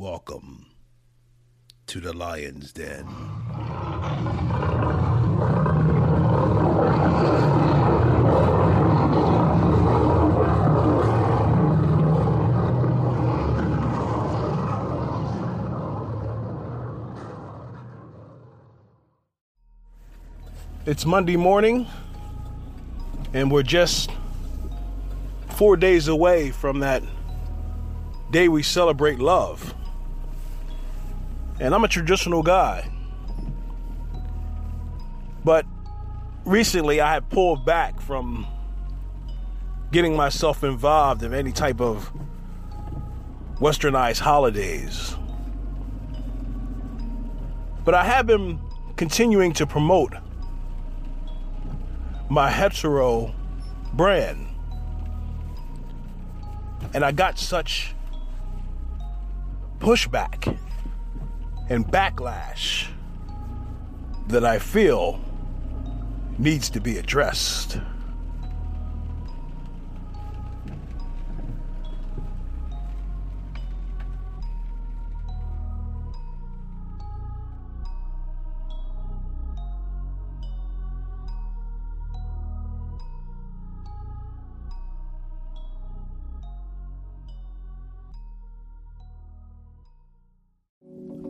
Welcome to the Lion's Den. It's Monday morning, and we're just four days away from that day we celebrate love. And I'm a traditional guy. But recently I have pulled back from getting myself involved in any type of westernized holidays. But I have been continuing to promote my hetero brand. And I got such pushback and backlash that I feel needs to be addressed.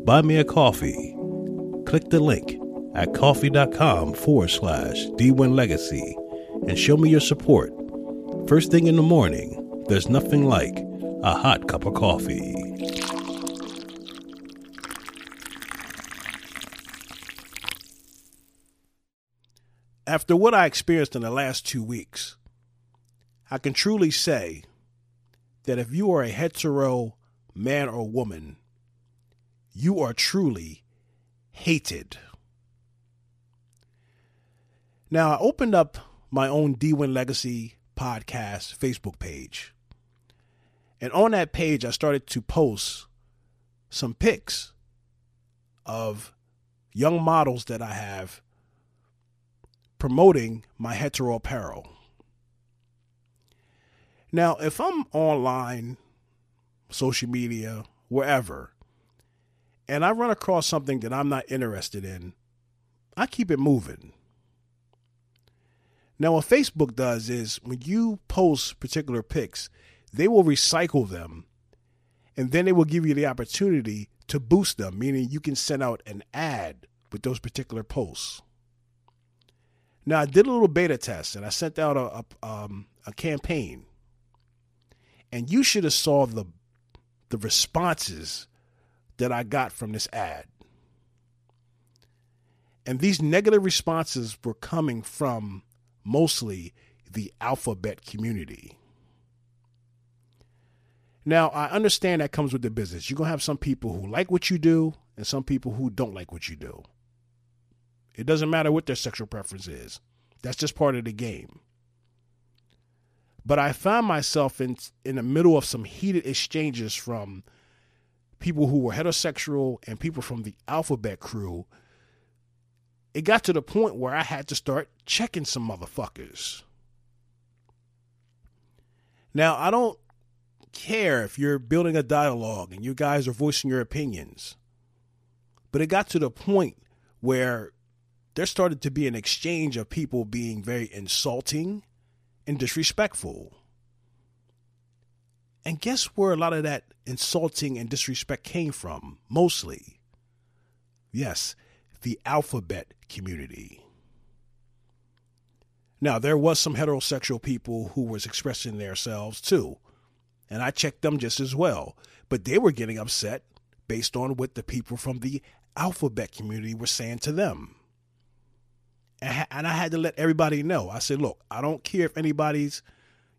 Buy me a coffee. Click the link at coffee.com forward slash D1 Legacy and show me your support. First thing in the morning, there's nothing like a hot cup of coffee. After what I experienced in the last two weeks, I can truly say that if you are a hetero man or woman you are truly hated. Now, I opened up my own D1 Legacy podcast Facebook page. And on that page, I started to post some pics of young models that I have promoting my hetero apparel. Now, if I'm online, social media, wherever, and I run across something that I'm not interested in, I keep it moving. Now, what Facebook does is when you post particular pics, they will recycle them and then they will give you the opportunity to boost them, meaning you can send out an ad with those particular posts. Now, I did a little beta test and I sent out a, a, um, a campaign, and you should have saw the the responses that I got from this ad. And these negative responses were coming from mostly the alphabet community. Now, I understand that comes with the business. You're going to have some people who like what you do and some people who don't like what you do. It doesn't matter what their sexual preference is, that's just part of the game. But I found myself in, in the middle of some heated exchanges from people who were heterosexual and people from the alphabet crew, it got to the point where I had to start checking some motherfuckers. Now, I don't care if you're building a dialogue and you guys are voicing your opinions, but it got to the point where there started to be an exchange of people being very insulting and disrespectful. And guess where a lot of that insulting and disrespect came from? Mostly. Yes, the alphabet community. Now, there was some heterosexual people who was expressing themselves too, and I checked them just as well. But they were getting upset based on what the people from the alphabet community were saying to them. And I had to let everybody know. I said, look, I don't care if anybody's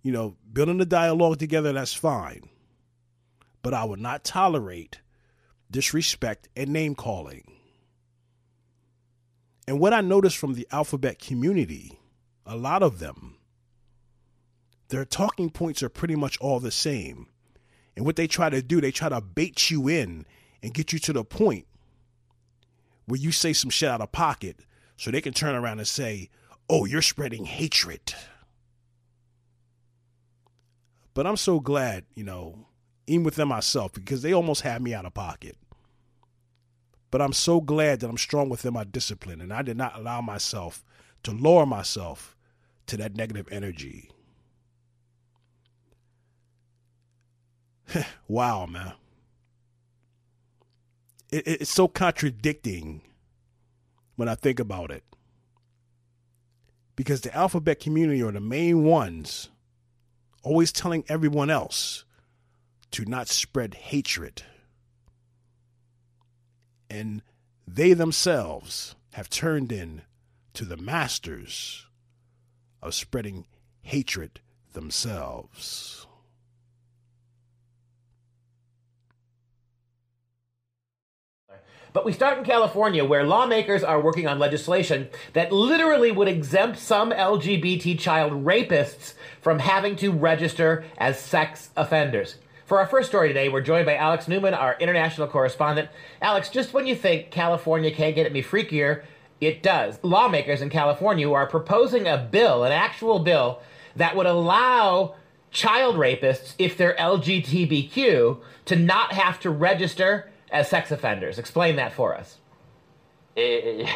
you know, building the dialogue together, that's fine. But I would not tolerate disrespect and name calling. And what I noticed from the alphabet community, a lot of them, their talking points are pretty much all the same. And what they try to do, they try to bait you in and get you to the point where you say some shit out of pocket so they can turn around and say, oh, you're spreading hatred. But I'm so glad, you know, even within myself, because they almost had me out of pocket. But I'm so glad that I'm strong within my discipline and I did not allow myself to lower myself to that negative energy. wow, man. It, it, it's so contradicting when I think about it. Because the alphabet community are the main ones always telling everyone else to not spread hatred. And they themselves have turned in to the masters of spreading hatred themselves. But we start in California, where lawmakers are working on legislation that literally would exempt some LGBT child rapists from having to register as sex offenders. For our first story today, we're joined by Alex Newman, our international correspondent. Alex, just when you think California can't get at me freakier, it does. Lawmakers in California are proposing a bill, an actual bill, that would allow child rapists, if they're LGBTQ, to not have to register as sex offenders. Explain that for us. It, it,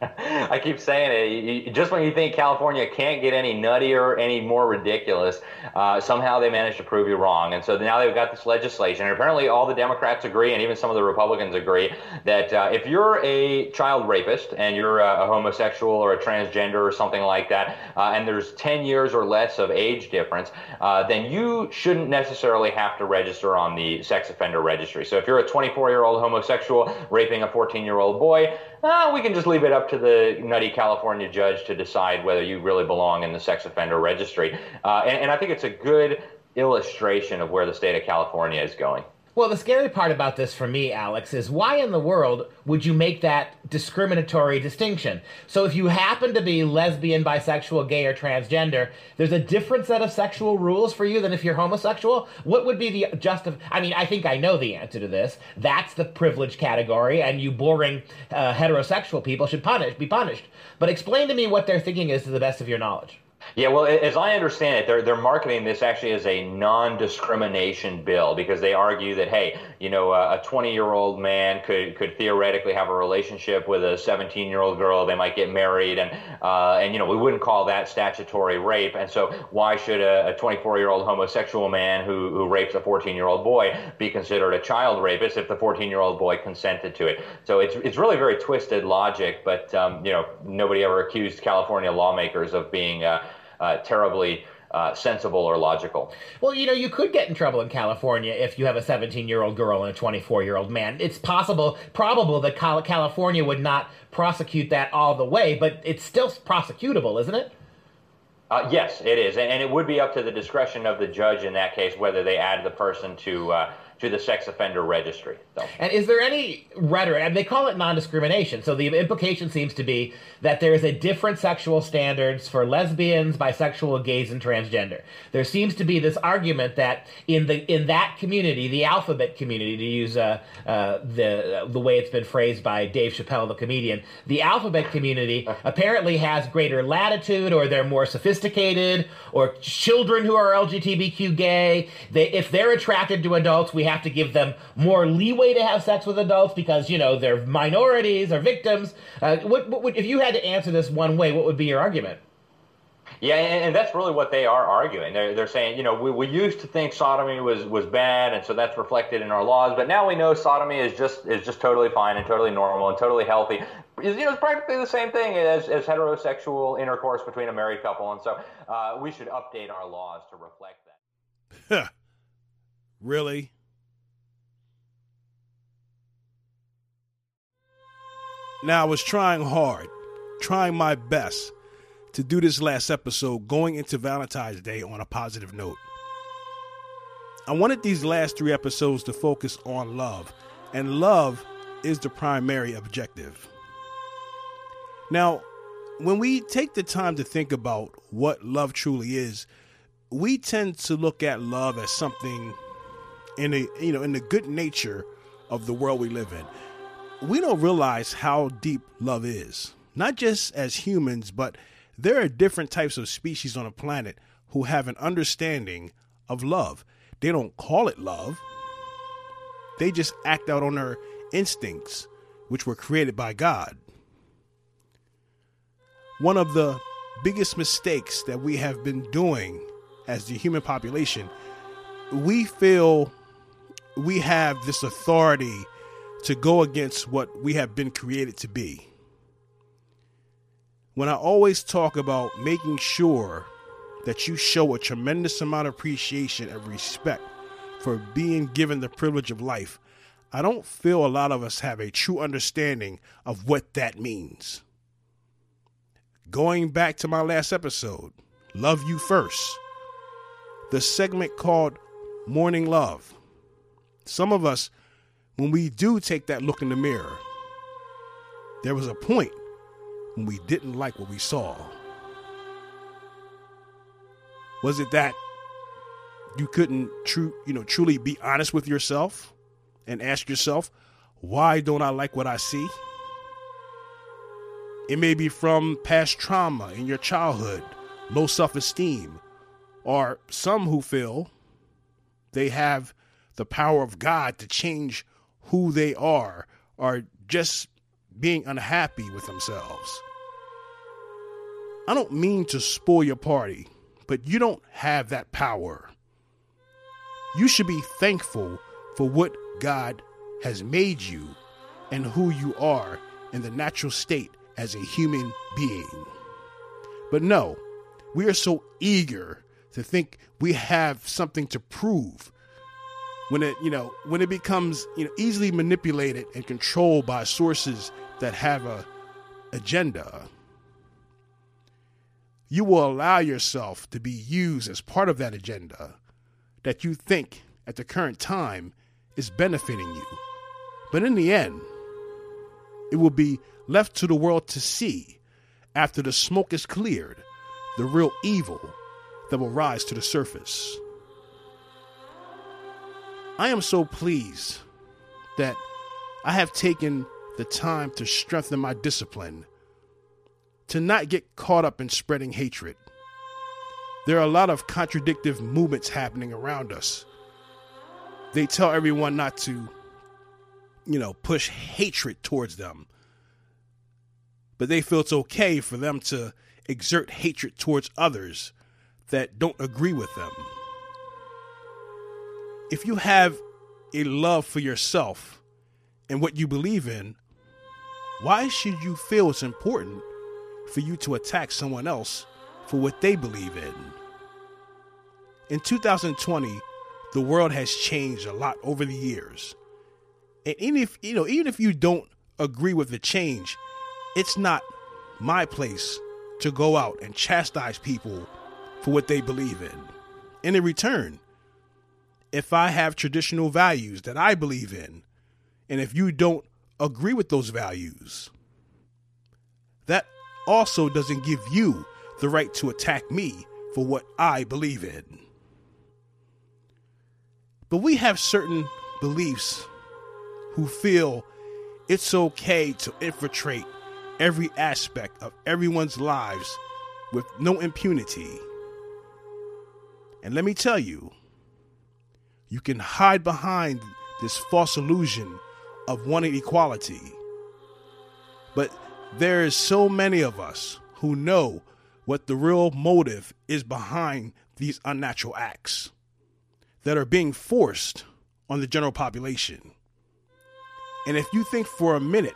I keep saying it. Just when you think California can't get any nuttier, any more ridiculous, uh, somehow they manage to prove you wrong. And so now they've got this legislation, and apparently all the Democrats agree, and even some of the Republicans agree, that uh, if you're a child rapist and you're a, a, homosexual or a transgender or something like that, uh, and there's 10 years or less of age difference, uh, then you shouldn't necessarily have to register on the sex offender registry. So if you're a 24 year old homosexual raping a 14 year old boy, uh, we can just leave it up to the nutty California judge to decide whether you really belong in the sex offender registry. Uh, and, and I think it's a good illustration of where the state of California is going. Well, the scary part about this for me, Alex, is why in the world would you make that discriminatory distinction? So if you happen to be lesbian, bisexual, gay, or transgender, there's a different set of sexual rules for you than if you're homosexual? What would be the just? I mean, I think I know the answer to this. That's the privilege category, and you boring uh, heterosexual people should punish, be punished. But explain to me what their thinking is to the best of your knowledge. Yeah, well, as I understand it, they're they're marketing this actually as a non-discrimination bill because they argue that hey, you know, a 20-year-old man could could theoretically have a relationship with a 17-year-old girl. They might get married, and uh, and you know, we wouldn't call that statutory rape. And so, why should a 24-year-old homosexual man who who rapes a 14-year-old boy be considered a child rapist if the 14-year-old boy consented to it? So it's it's really very twisted logic. But um, you know, nobody ever accused California lawmakers of being uh, uh, terribly uh, sensible or logical. Well, you know, you could get in trouble in California if you have a 17 year old girl and a 24 year old man. It's possible, probable that California would not prosecute that all the way, but it's still prosecutable, isn't it? Uh, yes, it is, and, and, it would be up to the discretion of the judge in that case whether they add the person to uh, to the sex offender registry. And is there any rhetoric? And they call it non-discrimination. So the implication seems to be that there is a different sexual standards for lesbians, bisexual, gays, and transgender. There seems to be this argument that in the in that community, the alphabet community, to use uh, uh, the the way it's been phrased by Dave Chappelle, the comedian, the alphabet community apparently has greater latitude, or they're more sophisticated, or children who are LGBTQ gay, they if they're attracted to adults, we have to give them more leeway to have sex with adults because you know they're minorities or victims. Uh, what, what, if you had to answer this one way, what would be your argument? Yeah, and, that's really what they are arguing. They're, they're saying, you know, we, we used to think sodomy was, was bad, and so that's reflected in our laws. But now we know sodomy is just is just totally fine and totally normal and totally healthy. You know, it's practically the same thing as, as heterosexual intercourse between a married couple, and so uh, we should update our laws to reflect that. really? Now, I was trying hard, trying my best to do this last episode going into Valentine's Day on a positive note. I wanted these last three episodes to focus on love, and love is the primary objective. Now, when we take the time to think about what love truly is, we tend to look at love as something in a you know in the good nature of the world we live in we don't realize how deep love is. Not just as humans, but there are different types of species on the planet who have an understanding of love. They don't call it love, They just act out on their instincts, which were created by God. One of the biggest mistakes that we have been doing as the human population, we feel we have this authority to go against what we have been created to be. When I always talk about making sure that you show a tremendous amount of appreciation and respect for being given the privilege of life, I don't feel a lot of us have a true understanding of what that means. Going back to my last episode, Love You First, the segment called Morning Love. Some of us, when we do take that look in the mirror, there was a point when we didn't like what we saw. Was it that you couldn't true, you know, truly be honest with yourself and ask yourself, why don't I like what I see? It may be from past trauma in your childhood, low self esteem, or some who feel they have the power of God to change who they are, or just being unhappy with themselves. I don't mean to spoil your party, but you don't have that power. You should be thankful for what God has made you and who you are in the natural state as a human being. But no, we are so eager to think we have something to prove when it you know when it becomes you know easily manipulated and controlled by sources that have a agenda you will allow yourself to be used as part of that agenda that you think at the current time is benefiting you. But in the end it will be left to the world to see after the smoke is cleared the real evil that will rise to the surface I am so pleased that I have taken the time to strengthen my discipline, to not get caught up in spreading hatred. There are a lot of contradictive movements happening around us. They tell everyone not to, you know, push hatred towards them. But they feel it's okay for them to exert hatred towards others that don't agree with them if you have a love for yourself and what you believe in, why should you feel it's important for you to attack someone else for what they believe in? In 2020, the world has changed a lot over the years. And even if you know, even if you don't agree with the change, it's not my place to go out and chastise people for what they believe in. And in return, if I have traditional values that I believe in, and if you don't agree with those values, that also doesn't give you the right to attack me for what I believe in. But we have certain beliefs who feel it's okay to infiltrate every aspect of everyone's lives with no impunity. And let me tell you, you can hide behind this false illusion of wanting equality. But there is so many of us who know what the real motive is behind these unnatural acts that are being forced on the general population. And if you think for a minute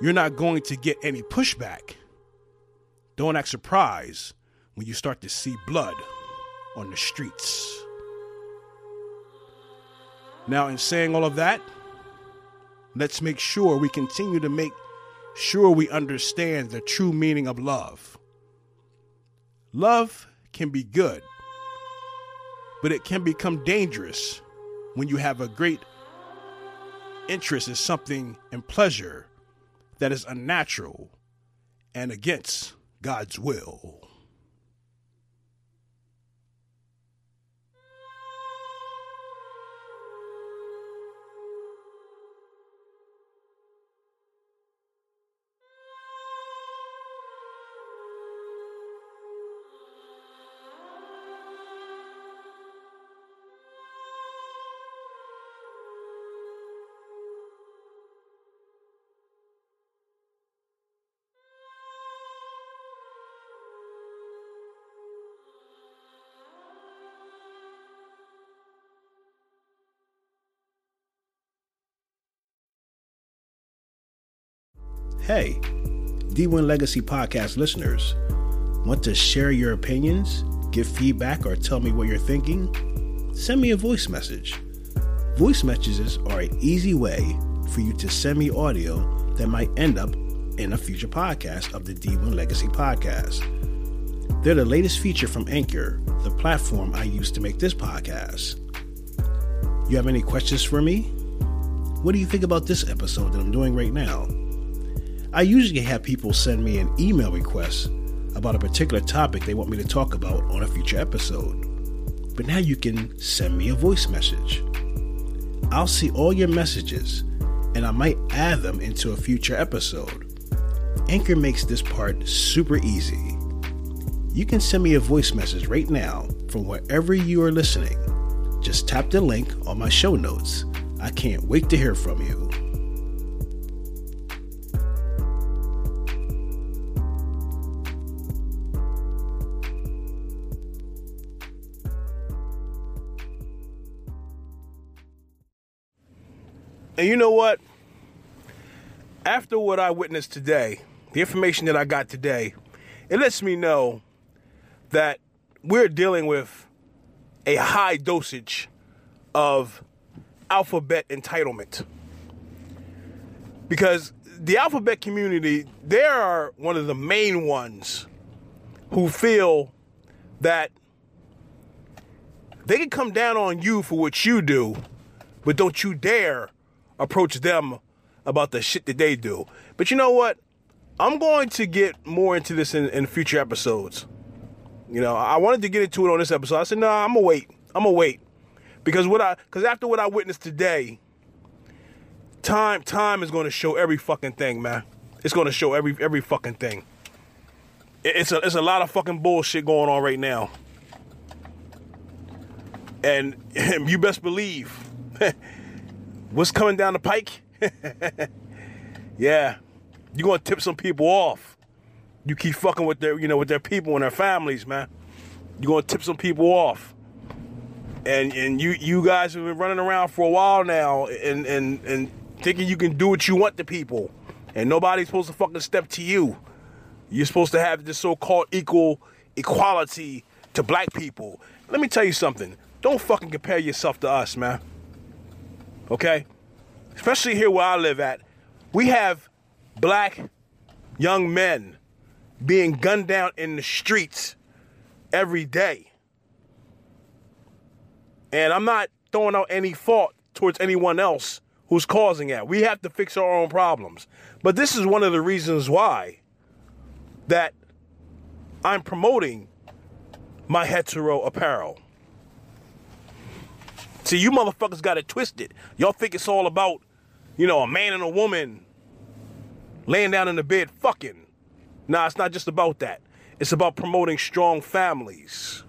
you're not going to get any pushback, don't act surprised when you start to see blood on the streets. Now, in saying all of that, let's make sure we continue to make sure we understand the true meaning of love. Love can be good, but it can become dangerous when you have a great interest in something and pleasure that is unnatural and against God's will. Hey, D1 Legacy Podcast listeners, want to share your opinions, give feedback, or tell me what you're thinking? Send me a voice message. Voice messages are an easy way for you to send me audio that might end up in a future podcast of the D1 Legacy Podcast. They're the latest feature from Anchor, the platform I use to make this podcast. You have any questions for me? What do you think about this episode that I'm doing right now? I usually have people send me an email request about a particular topic they want me to talk about on a future episode. But now you can send me a voice message. I'll see all your messages and I might add them into a future episode. Anchor makes this part super easy. You can send me a voice message right now from wherever you are listening. Just tap the link on my show notes. I can't wait to hear from you. And you know what? After what I witnessed today, the information that I got today, it lets me know that we're dealing with a high dosage of alphabet entitlement. Because the alphabet community, they are one of the main ones who feel that they can come down on you for what you do, but don't you dare approach them about the shit that they do. But you know what? I'm going to get more into this in, in future episodes. You know, I wanted to get into it on this episode. I said, nah, I'm gonna wait. I'm gonna wait because what I because after what I witnessed today, time time is going to show every fucking thing, man. It's going to show every every fucking thing. It's a it's a lot of fucking bullshit going on right now, and you best believe what's coming down the pike. yeah, you're gonna tip some people off you keep fucking with their, you know, with their people and their families, man. You're gonna tip some people off. And and you you guys have been running around for a while now and and and thinking you can do what you want to people. And nobody's supposed to fucking step to you. You're supposed to have this so-called equal equality to black people. Let me tell you something. Don't fucking compare yourself to us, man. Okay? Especially here where I live at. We have black young men being gunned down in the streets every day. And I'm not throwing out any fault towards anyone else who's causing that. We have to fix our own problems. But this is one of the reasons why that I'm promoting my hetero apparel. See, you motherfuckers got it twisted. Y'all think it's all about, you know, a man and a woman laying down in the bed fucking. Nah, it's not just about that. It's about promoting strong families.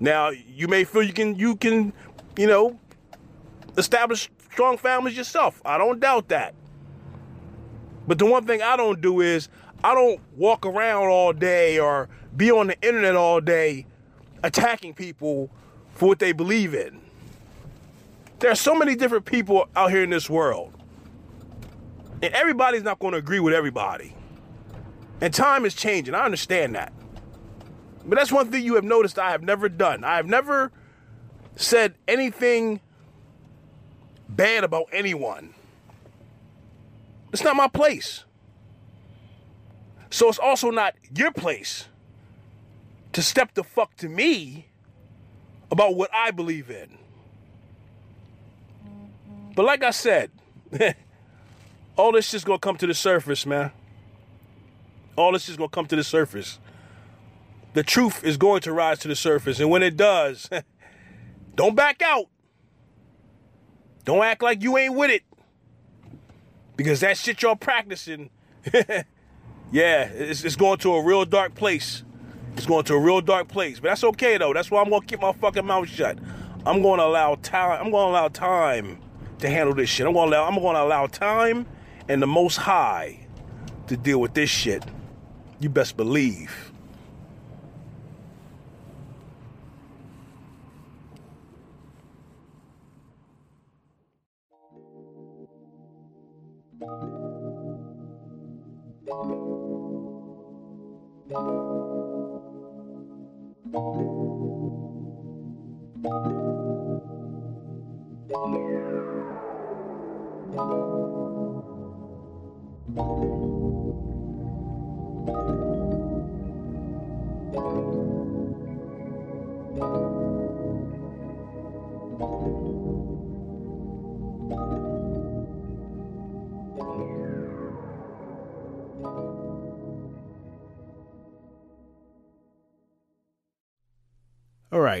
Now, you may feel you can you can, you know, establish strong families yourself. I don't doubt that. But the one thing I don't do is I don't walk around all day or be on the internet all day attacking people for what they believe in. There are so many different people out here in this world. And everybody's not going to agree with everybody. And time is changing. I understand that. But that's one thing you have noticed I have never done. I have never said anything bad about anyone. It's not my place. So it's also not your place to step the fuck to me about what I believe in. But like I said, all this is gonna come to the surface, man. All this is gonna come to the surface. The truth is going to rise to the surface, and when it does, don't back out. Don't act like you ain't with it. Because that shit y'all practicing, yeah, it's, it's going to a real dark place. It's going to a real dark place. But that's okay though. That's why I'm gonna keep my fucking mouth shut. I'm gonna allow time. I'm gonna allow time to handle this shit. I'm gonna allow. I'm gonna allow time and the Most High to deal with this shit. You best believe.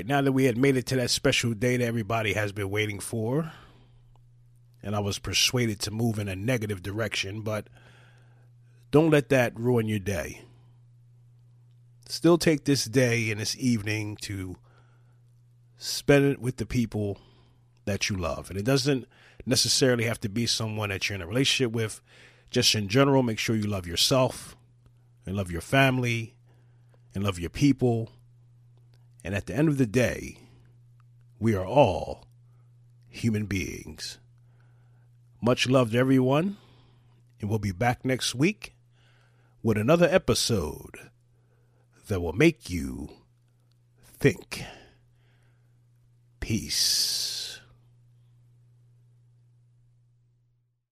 Right, now that we had made it to that special day that everybody has been waiting for, and I was persuaded to move in a negative direction, but don't let that ruin your day. Still take this day and this evening to spend it with the people that you love. And it doesn't necessarily have to be someone that you're in a relationship with. Just in general, make sure you love yourself and love your family and love your people and at the end of the day, we are all human beings. Much love to everyone, and we'll be back next week with another episode that will make you think. Peace.